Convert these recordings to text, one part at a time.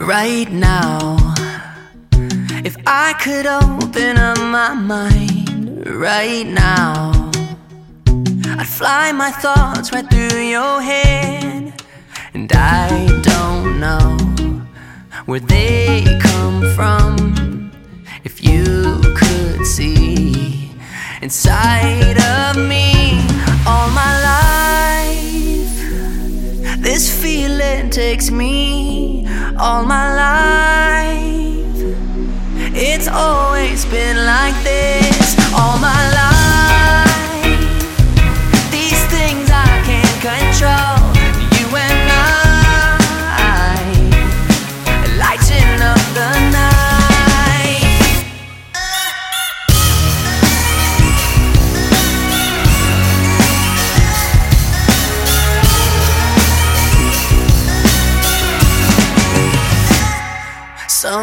right now. If I could open up my mind right now, I'd fly my thoughts right through your head. And I don't know where they come from. If you could see inside of me feeling takes me all my life. It's always been like this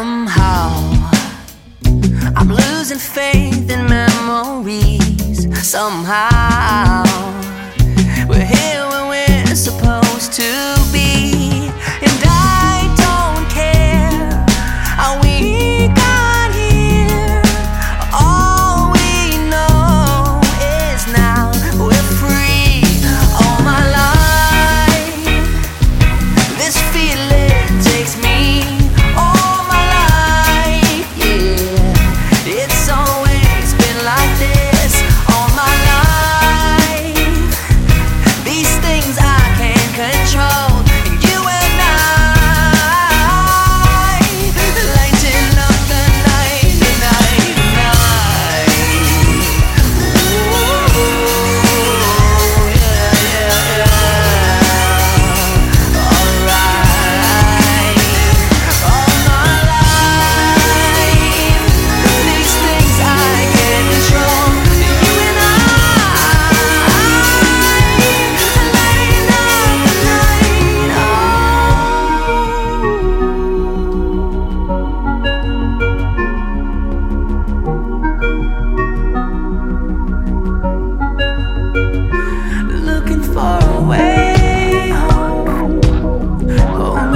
Somehow I'm losing faith in memories. Somehow we're here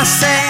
I say